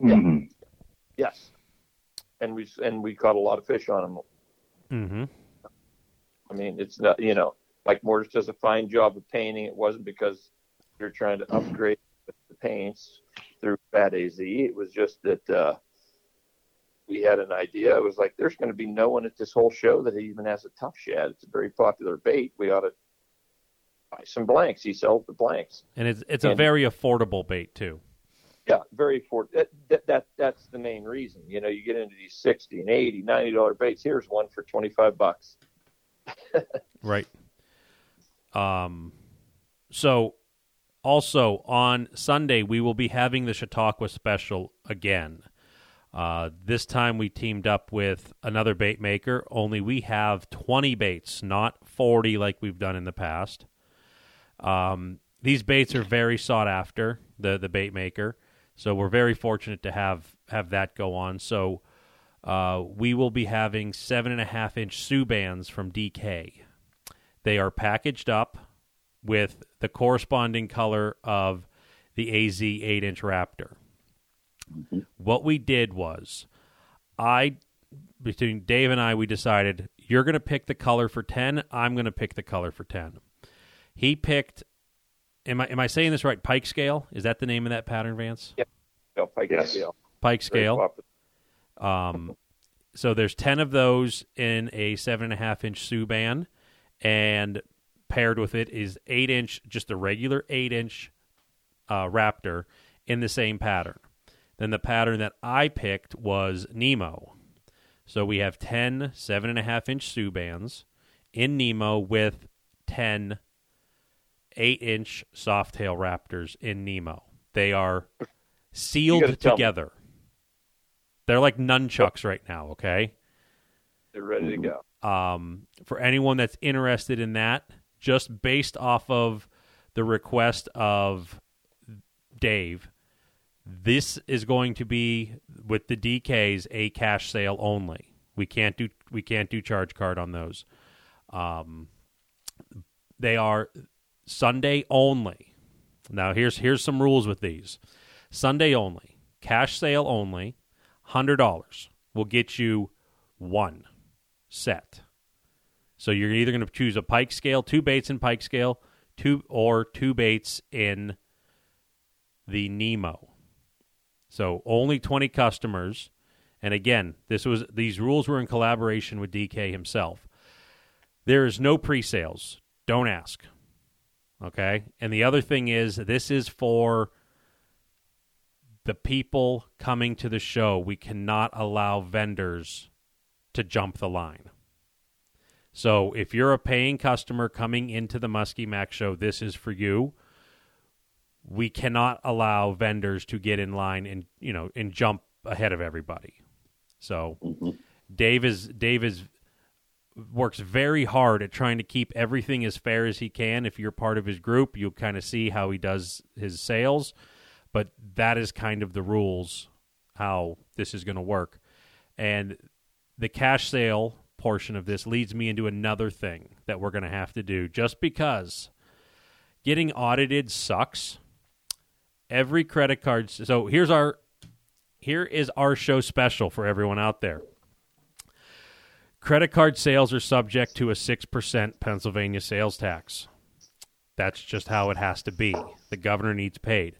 Mhm. yes, and we and we caught a lot of fish on them. Mm-hmm. I mean, it's not you know like Mortis does a fine job of painting. It wasn't because they're trying to upgrade the paints through Fat AZ. It was just that uh, we had an idea. It was like there's going to be no one at this whole show that even has a tough shad. It's a very popular bait. We ought to buy some blanks. He sells the blanks. And it's it's a very affordable bait too. Yeah, very affordable. That, that, that that's the main reason. You know, you get into these sixty and eighty, ninety dollar baits. Here's one for twenty five bucks. Right. Um, so also on Sunday we will be having the Chautauqua special again. Uh, this time we teamed up with another bait maker. Only we have twenty baits, not forty like we've done in the past. Um, these baits are very sought after. The the bait maker, so we're very fortunate to have have that go on. So. Uh, we will be having seven and a half inch Sue bands from DK. They are packaged up with the corresponding color of the AZ 8 inch Raptor. What we did was, I, between Dave and I, we decided you're going to pick the color for 10, I'm going to pick the color for 10. He picked, am I, am I saying this right? Pike scale? Is that the name of that pattern, Vance? So pike Yes. scale. Pike scale. Um, so there's ten of those in a seven and a half inch Sue band, and paired with it is eight inch, just a regular eight inch uh, Raptor in the same pattern. Then the pattern that I picked was Nemo. So we have 10 seven and a half inch Sue bands in Nemo with 10 eight inch softtail Raptors in Nemo. They are sealed gotta me. together. They're like nunchucks right now, okay? They're ready to go. um, for anyone that's interested in that, just based off of the request of Dave, this is going to be with the DKs a cash sale only. We can't do we can't do charge card on those. Um, they are Sunday only. Now here's here's some rules with these. Sunday only, cash sale only, hundred dollars will get you one set. So you're either going to choose a pike scale, two baits in pike scale, two or two baits in the Nemo. So only 20 customers. And again, this was these rules were in collaboration with DK himself. There is no pre-sales. Don't ask. Okay? And the other thing is this is for the people coming to the show. We cannot allow vendors to jump the line. So if you're a paying customer coming into the Muskie Mac show, this is for you. We cannot allow vendors to get in line and you know and jump ahead of everybody. So Mhm. Dave is Dave is works very hard at trying to keep everything as fair as he can. If you're part of his group, you'll kind of see how he does his sales, but that is kind of the rules how this is going to work. And the cash sale portion of this leads me into another thing that we're going to have to do just because getting audited sucks. Every credit card so here's our here is our show special for everyone out there. Credit card sales are subject to a 6% Pennsylvania sales tax. That's just how it has to be. The governor needs paid.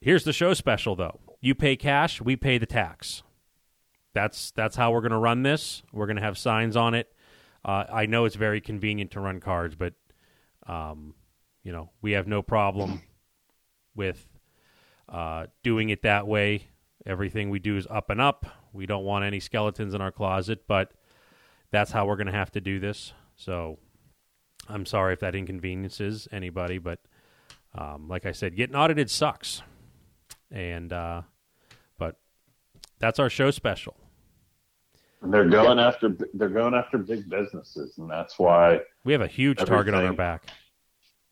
Here's the show special though. You pay cash, we pay the tax. That's that's how we're going to run this. We're going to have signs on it. Uh, I know it's very convenient to run cards, but um, you know we have no problem with uh, doing it that way. Everything we do is up and up. We don't want any skeletons in our closet, but that's how we're going to have to do this. So I'm sorry if that inconveniences anybody, but um, like I said, getting audited sucks. And uh, but that's our show special. They're going after they're going after big businesses, and that's why. We have a huge target on our back.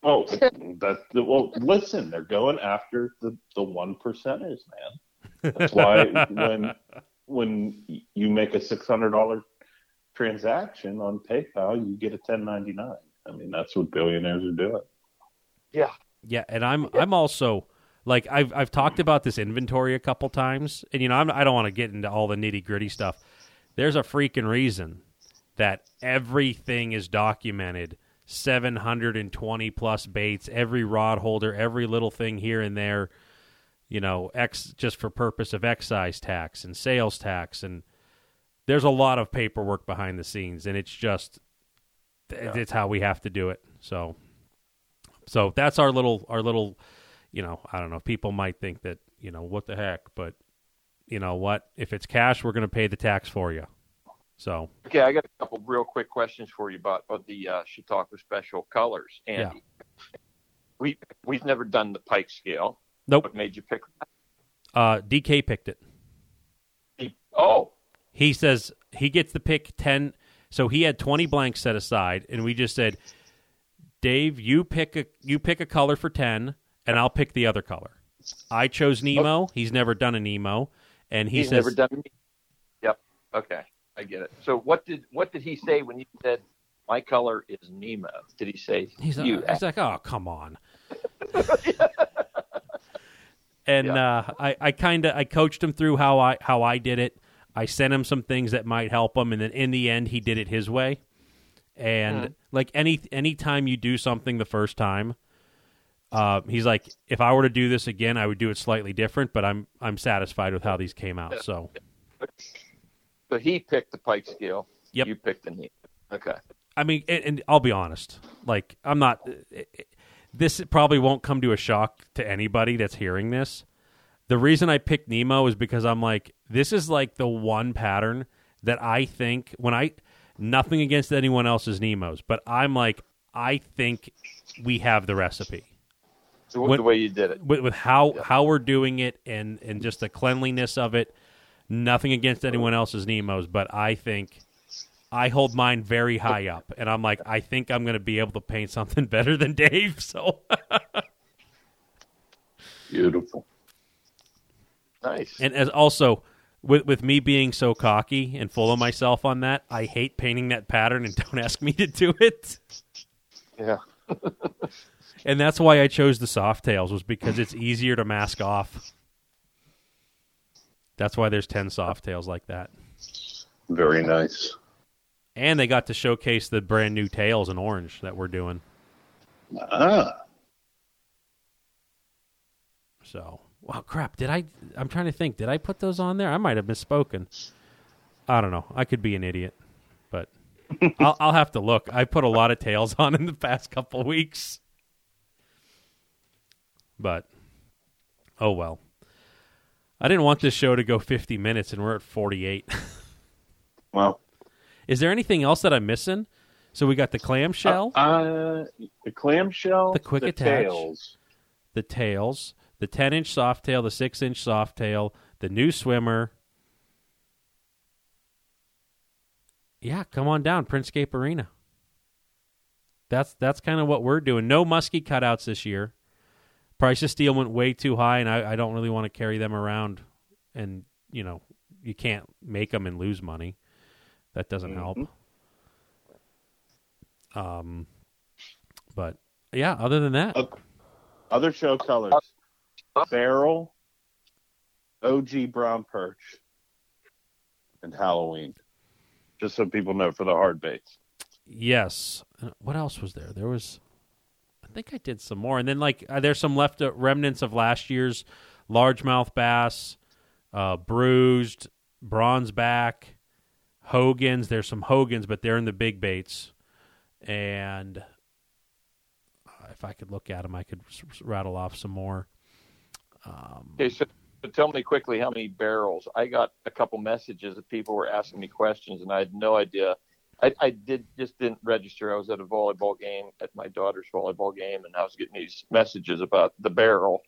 Oh, that well, listen, they're going after the the one percenters, man. That's why when when you make a six hundred dollar transaction on PayPal, you get a ten ninety nine. I mean, that's what billionaires are doing. Yeah. Yeah, and I'm I'm also like I've I've talked about this inventory a couple times, and you know I'm, I don't want to get into all the nitty gritty stuff. There's a freaking reason that everything is documented. 720 plus baits, every rod holder, every little thing here and there, you know, X just for purpose of excise tax and sales tax and there's a lot of paperwork behind the scenes and it's just Yeah. it's how we have to do it. So so that's our little our little you know, I don't know, people might think that, you know, what the heck, but you know what? If it's cash, we're going to pay the tax for you. So, Okay, I got a couple real quick questions for you about, about the uh, Chautauqua Special colors. Andy, we we've never done the pike scale. nope. What made you pick that? Uh, DK picked it. Oh, He says he gets the pick 10. So he had 20 blanks set aside, and we just said, Dave, you pick a you pick a color for 10, and I'll pick the other color. I chose Nemo. He's never done a Nemo, and he he's says never done. Yep. Okay, I get it. So what did what did he say when you said my color is Nemo? Did he say He's, you? he's like, oh, come on. and Yeah. uh, I, I kind of I coached him through how I how I did it. I sent him some things that might help him, and then in the end, he did it his way. And like any any time you do something the first time, uh, he's like, if I were to do this again, I would do it slightly different. But I'm I'm satisfied with how these came out. So so he picked the pike scale. Yep. You picked the Nemo. Okay. I mean, and, and I'll be honest. Like, I'm not. This probably won't come to a shock to anybody that's hearing this. The reason I picked Nemo is because I'm like, this is like the one pattern that I think when I. Nothing against anyone else's Nemos, but I'm like, I think we have the recipe So When- the way you did it. with, with how how we're doing it and and just the cleanliness of it. Nothing against anyone else's Nemos, but I think I hold mine very high up, and I'm like, I think I'm going to be able to paint something better than Dave. So, Beautiful. Nice. and as also with with me being so cocky and full of myself on that, I hate painting that pattern, and don't ask me to do it. yeah. And that's why I chose the soft tails was because it's easier to mask off. That's why there's ten soft tails like that. Very nice. And they got to showcase the brand new tails in orange that we're doing. Ah, So, wow, crap. Did I? I'm trying to think. Did I put those on there? I might have misspoken. I don't know. I could be an idiot, but I'll, I'll have to look. I put a lot of tails on in the past couple weeks, but oh well. I didn't want this show to go 50 minutes, and we're at 48. well, Is there anything else that I'm missing? So we got the clamshell. Uh, the clamshell, The quick the attach. tails. the tails, the 10 inch soft tail, the 6 inch soft tail, the new swimmer. Yeah, come on down, Princescape Arena. That's that's kind of what we're doing. No muskie cutouts this year. Price of steel went way too high, and I, I don't really want to carry them around. And you know, you can't make them and lose money. That doesn't help. Um, but yeah, other than that, Other show colors: barrel, OG brown perch, and Halloween. Just so people know for the hard baits. Yes. What else was there? There was, I think I did some more, and then like uh, there's some left uh, remnants of last year's largemouth bass, uh, bruised, bronze back, Hogan's. There's some Hogan's, but they're in the big baits, and uh, if I could look at them, I could rattle off some more. Um, Okay, so, so tell me quickly how many barrels. I got a couple messages that people were asking me questions, and I had no idea I, I did just didn't register. I was at a volleyball game at my daughter's volleyball game, and I was getting these messages about the barrel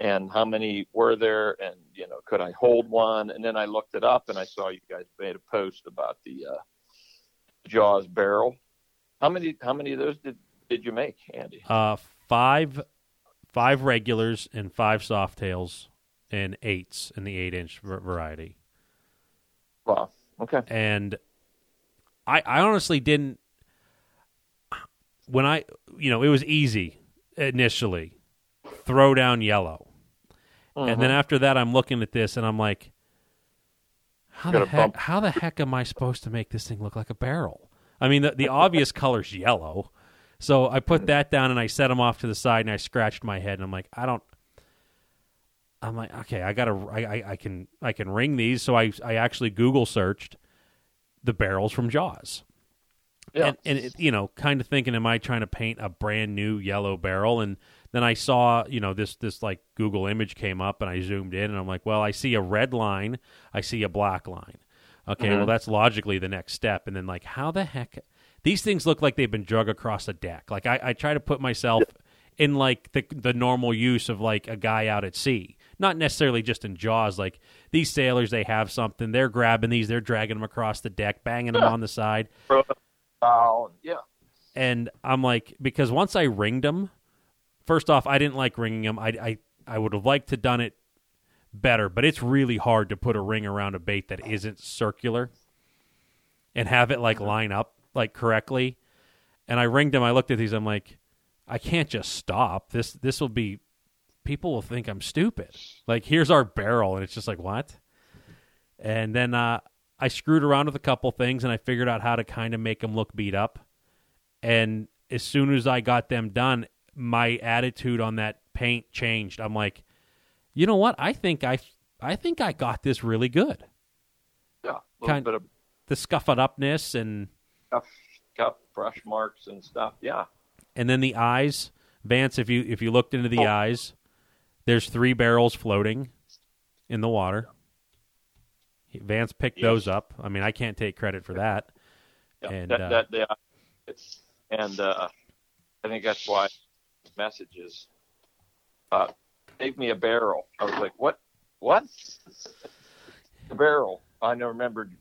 and how many were there, and you know, could I hold one? And then I looked it up, and I saw you guys made a post about the uh, Jaws barrel. How many? How many of those did did you make, Andy? Uh, five, five regulars and five soft tails and eights in the eight inch variety. Wow. Okay. And I, I honestly didn't. When I, you know, it was easy initially. Throw down yellow, and then Mhm. after that, I'm looking at this and I'm like, how the heck? bump. How the heck am I supposed to make this thing look like a barrel? I mean, the, the obvious color's yellow. So I put that down and I set them off to the side and I scratched my head and I'm like, I don't. I'm like, okay, I gotta, I, I, I can, I can ring these. So I, I actually Google searched the barrels from Jaws, yeah. and, and it, you know, kind of thinking, am I trying to paint a brand new yellow barrel? And then I saw, you know, this, this like Google image came up and I zoomed in and I'm like, well, I see a red line, I see a black line. Okay, Mhm. well, that's logically the next step. And then like, how the heck? These things look like they've been drug across a deck. Like I, I try to put myself in like the the normal use of like a guy out at sea, not necessarily just in Jaws. Like these sailors, they have something. They're grabbing these, they're dragging them across the deck, banging them on the side. Yeah. And I'm like, because once I ringed them, first off, I didn't like ringing them. I I I would have liked to done it better, but it's really hard to put a ring around a bait that isn't circular and have it like line up like correctly. And I ringed him. I looked at these. I'm like, I can't just stop. This this will be. People will think I'm stupid. Like here's our barrel, and it's just like what? And then uh, I screwed around with a couple things, and I figured out how to kind of make them look beat up. And as soon as I got them done, my attitude on that paint changed. I'm like, you know what? I think I I think I got this really good. Yeah. A little Kind- bit of The scuff it upness and scuff, scuff brush marks and stuff. Yeah. and then the eyes. Vance, if you if you looked into the Oh. eyes, there's three barrels floating in the water. Vance picked those up. I mean, I can't take credit for that. Yeah. And, that, uh, that, yeah. It's, and uh, I think that's why messages uh, gave me a barrel. I was like, what? What? a barrel. I never remembered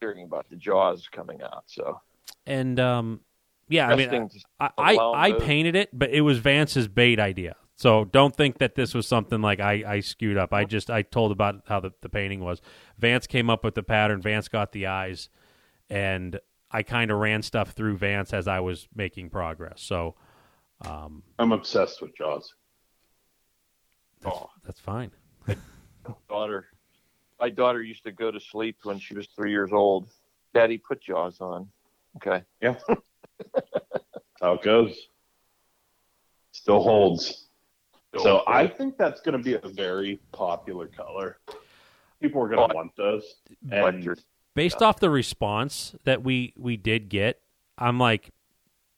hearing about the Jaws coming out. So, And um, yeah, I mean, I, I, I painted it, but it was Vance's bait idea. So don't think that this was something like I, I skewed up. I just I told about how the, the painting was. Vance came up with the pattern. Vance got the eyes, and I kind of ran stuff through Vance as I was making progress. So um, I'm obsessed with Jaws. that's, that's fine. daughter, my daughter used to go to sleep when she was three years old. Daddy, put Jaws on. Okay. Yeah. How it goes. Still holds. So I think that's going to be a very popular color. People are going to want those. And you're- Based off the response that we we did get, I'm like,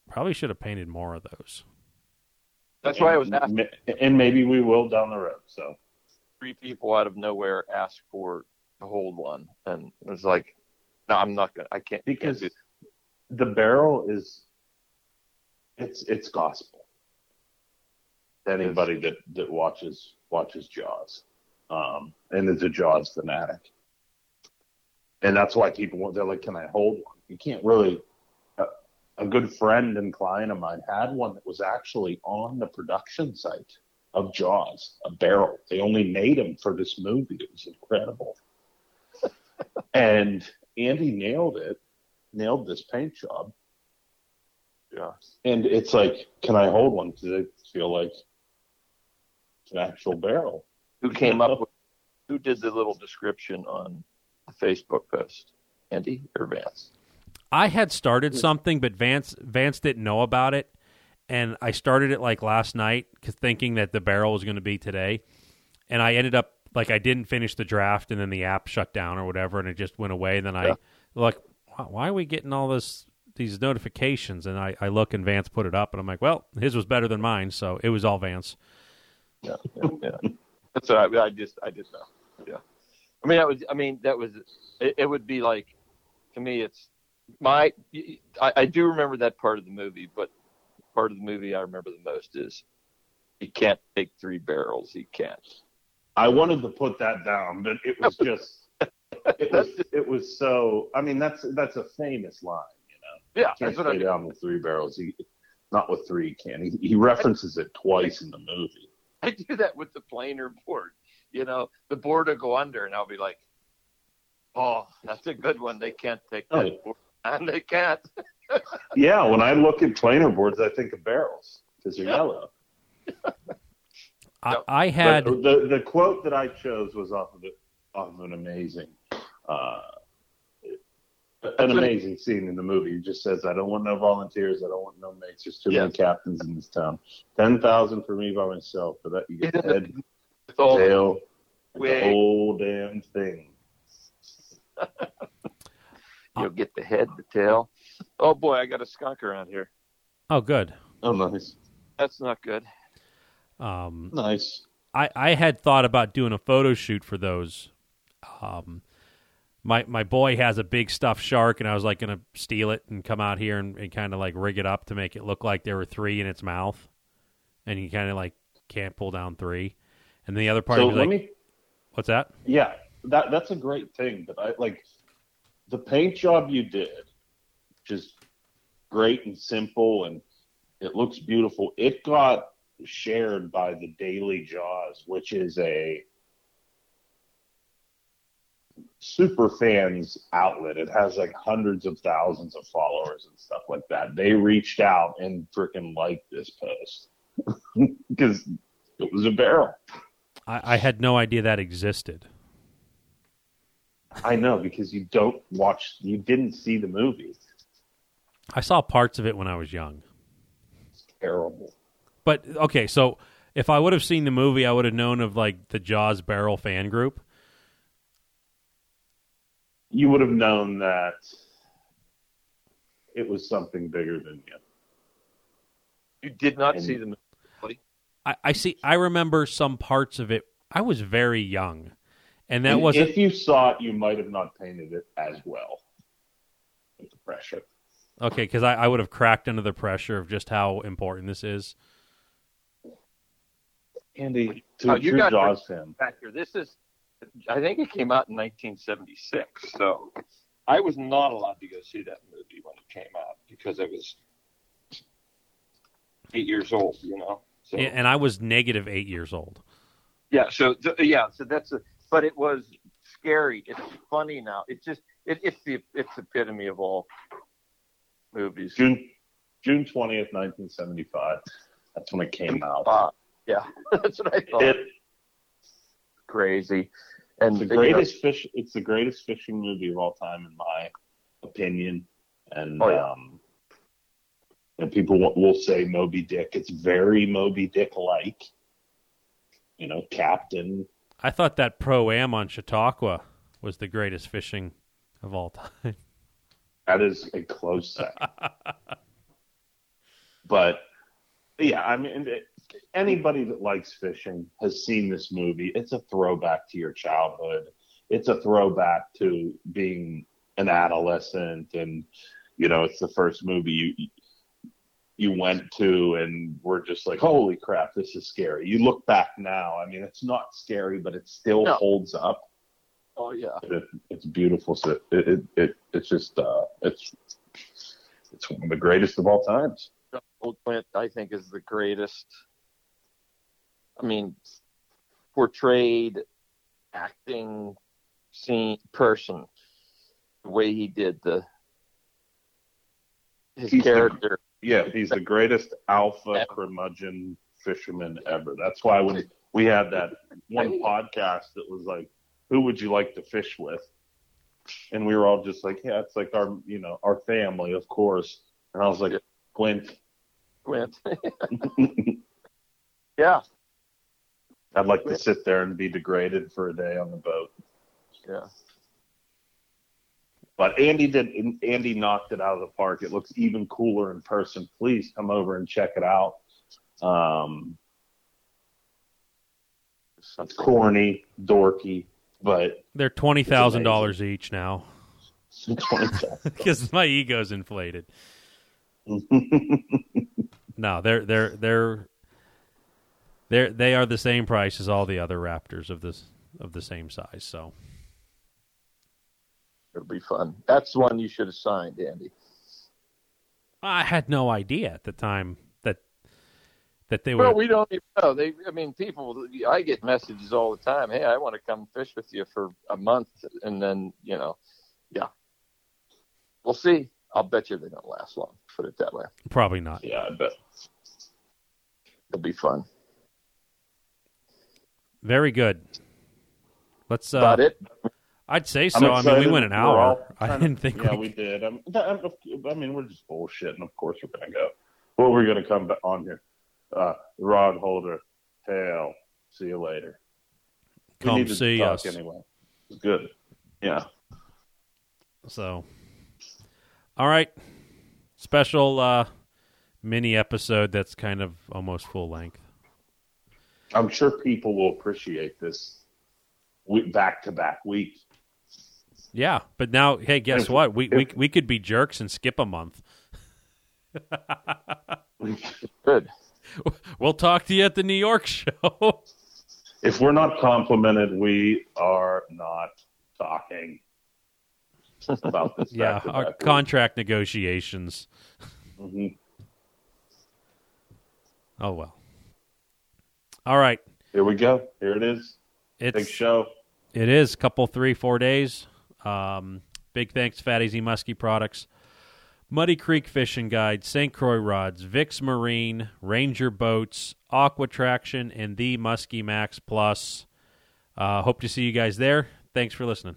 probably should have painted more of those. that's why I was asking. And maybe we will down the road. So Three people out of nowhere asked for to hold one, and it was like, no, I'm not gonna. I can't. because can't the barrel is it's it's gospel. Anybody that that watches watches Jaws, um, and is a Jaws fanatic, and that's why people want. They're like, "Can I hold one?" You can't really. A, a good friend and client of mine had one that was actually on the production site of Jaws, a barrel. They only made them for this movie. It was incredible. and Andy nailed it, nailed this paint job. yeah. And it's like, can I hold one? Because I feel like it's an actual barrel. Who came up with? Who did the little description on the Facebook post? Andy or Vance? I had started hmm. something, but Vance Vance didn't know about it, and I started it like last night, thinking that the barrel was going to be today, and I ended up like I didn't finish the draft, and then the app shut down or whatever, and it just went away. And then I like, why why are we getting all this these notifications? And I, I look, and Vance put it up, and I'm like, well, his was better than mine, so it was all Vance. Yeah, yeah, yeah. That's what I, I just I just know. Yeah, I mean that was I mean that was it, it would be like to me it's my I, I do remember that part of the movie, but part of the movie I remember the most is he can't take three barrels. He can't. I wanted to put that down, but it was just it was it was so. I mean, that's that's a famous line, you know. Yeah, Can't that's what I mean. down with three barrels. He not with three. Can he, he references it twice in the movie. I do that with the planer board. You know, the board will go under, and I'll be like, "Oh, that's a good one. They can't take oh, that Oh. board, and they can't." Yeah, when I look at planer boards, I think of barrels because they're Yeah. yellow. I, I had But the the quote that I chose was off of it off of an amazing uh, an amazing scene in the movie. He just says, "I don't want no volunteers. I don't want no mates. There's too many captains in this town. Ten thousand for me by myself. For that, you get the head, all tail, the whole damn thing." You'll get the head, the tail. Oh boy, I got a skunk around here. oh good. Oh, nice, That's not good. Um, nice. I, I had thought about doing a photo shoot for those. Um, my my boy has a big stuffed shark, and I was like going to steal it and come out here and, and kind of like rig it up to make it look like there were three in its mouth, and you kind of like can't pull down three. And the other part So was let like, me. what's that? Yeah, that that's a great thing. But I like the paint job you did, just great and simple, and it looks beautiful. It got shared by the Daily Jaws, which is a super fans outlet. It has like hundreds of thousands of followers and stuff like that. They reached out and freaking liked this post because it was a barrel. I, I had no idea that existed. I know because you don't watch, you didn't see the movie. I saw parts of it when I was young. It's terrible. But okay, so if I would have seen the movie, I would have known of like the Jaws Barrel fan group. You would have known that it was something bigger than you. You did not And- see the I, I see. I remember some parts of it. I was very young, and that wasn't. If you saw it, you might have not painted it as well with the pressure. Okay, because I, I would have cracked under the pressure of just how important this is. Andy, to Oh, a you got- Jaws fan, factor. This is, I think it came out in 1976. So I was not allowed to go see that movie when it came out because I was eight years old. You know. So And and I was negative eight years old. yeah. So th- yeah. So that's a. But it was scary. It's funny now. It just it, it's the it's the epitome of all movies. June June twentieth, nineteen seventy five. That's when it came out. Uh, yeah, that's what I thought. It, Crazy. And the you know, greatest fish. It's the greatest fishing movie of all time, in my opinion. And Oh, yeah. um, and people will, will say Moby Dick. It's very Moby Dick like. You know, Captain. I thought that pro am on Chautauqua was the greatest fishing of all time. That is a close second. but yeah, I mean, it, anybody that likes fishing has seen this movie. It's a throwback to your childhood. It's a throwback to being an adolescent, and you know, it's the first movie you you went to and were just like, "Holy crap, this is scary." You look back now. I mean, it's not scary, but it still No. holds up. Oh yeah. It, it's beautiful. So it, it, it it's just uh, it's it's one of the greatest of all times. Old Clint, I think, is the greatest. I mean, portrayed acting scene person, the way he did the his He's the- character. Yeah, he's the greatest alpha curmudgeon fisherman ever. That's why when we had that one podcast that was like, "Who would you like to fish with?" and we were all just like, "Yeah, it's like our you know our family, of course." And I was like, "Quint, Clint. yeah, I'd like to sit there and be degraded for a day on the boat." yeah. But Andy did. Andy knocked it out of the park. It looks even cooler in person. Please come over and check it out. Um, corny, dorky, but They're twenty thousand dollars each now. Because my ego's inflated. No, they're they're they're they're they are the same price as all the other Raptors of this of the same size. So It'll be fun. That's the one you should have signed, Andy. I had no idea at the time that they were. Well, we don't even know. They, I mean, people. I get messages all the time. Hey, I want to come fish with you for a month, and then you know, yeah, we'll see. I'll bet you they don't last long. Put it that way. Probably not. Yeah, I bet. It'll be fun. Very good. Let's. Uh, About it. I'd say so. I mean, we went an hour. I didn't think Yeah, we. we did. Um, that- I mean, we're just bullshitting. Of course, we're gonna go. Well, we're gonna come on here. Uh, rod holder, tail. See you later. We Come to see us. anyway. It's good. Yeah. So, all right, special uh, mini episode that's kind of almost full length. I'm sure people will appreciate this back to back weeks. Yeah, but now, hey, guess If- what? We we if- we could be jerks and skip a month. Good. We'll talk to you at the New York show. If we're not complimented, we are not talking about this. yeah, our contract negotiations. Mhm. Oh well. All right, Here we go. Here it is. Big it's show. it is a couple three four days. Um, big thanks to Fat AZ Muskie Products, Muddy Creek Fishing Guide, St. Croix Rods, Vic's Marine, Ranger Boats, Aquatraction, and the Muskie Max Plus. Uh, hope to see you guys there. Thanks for listening.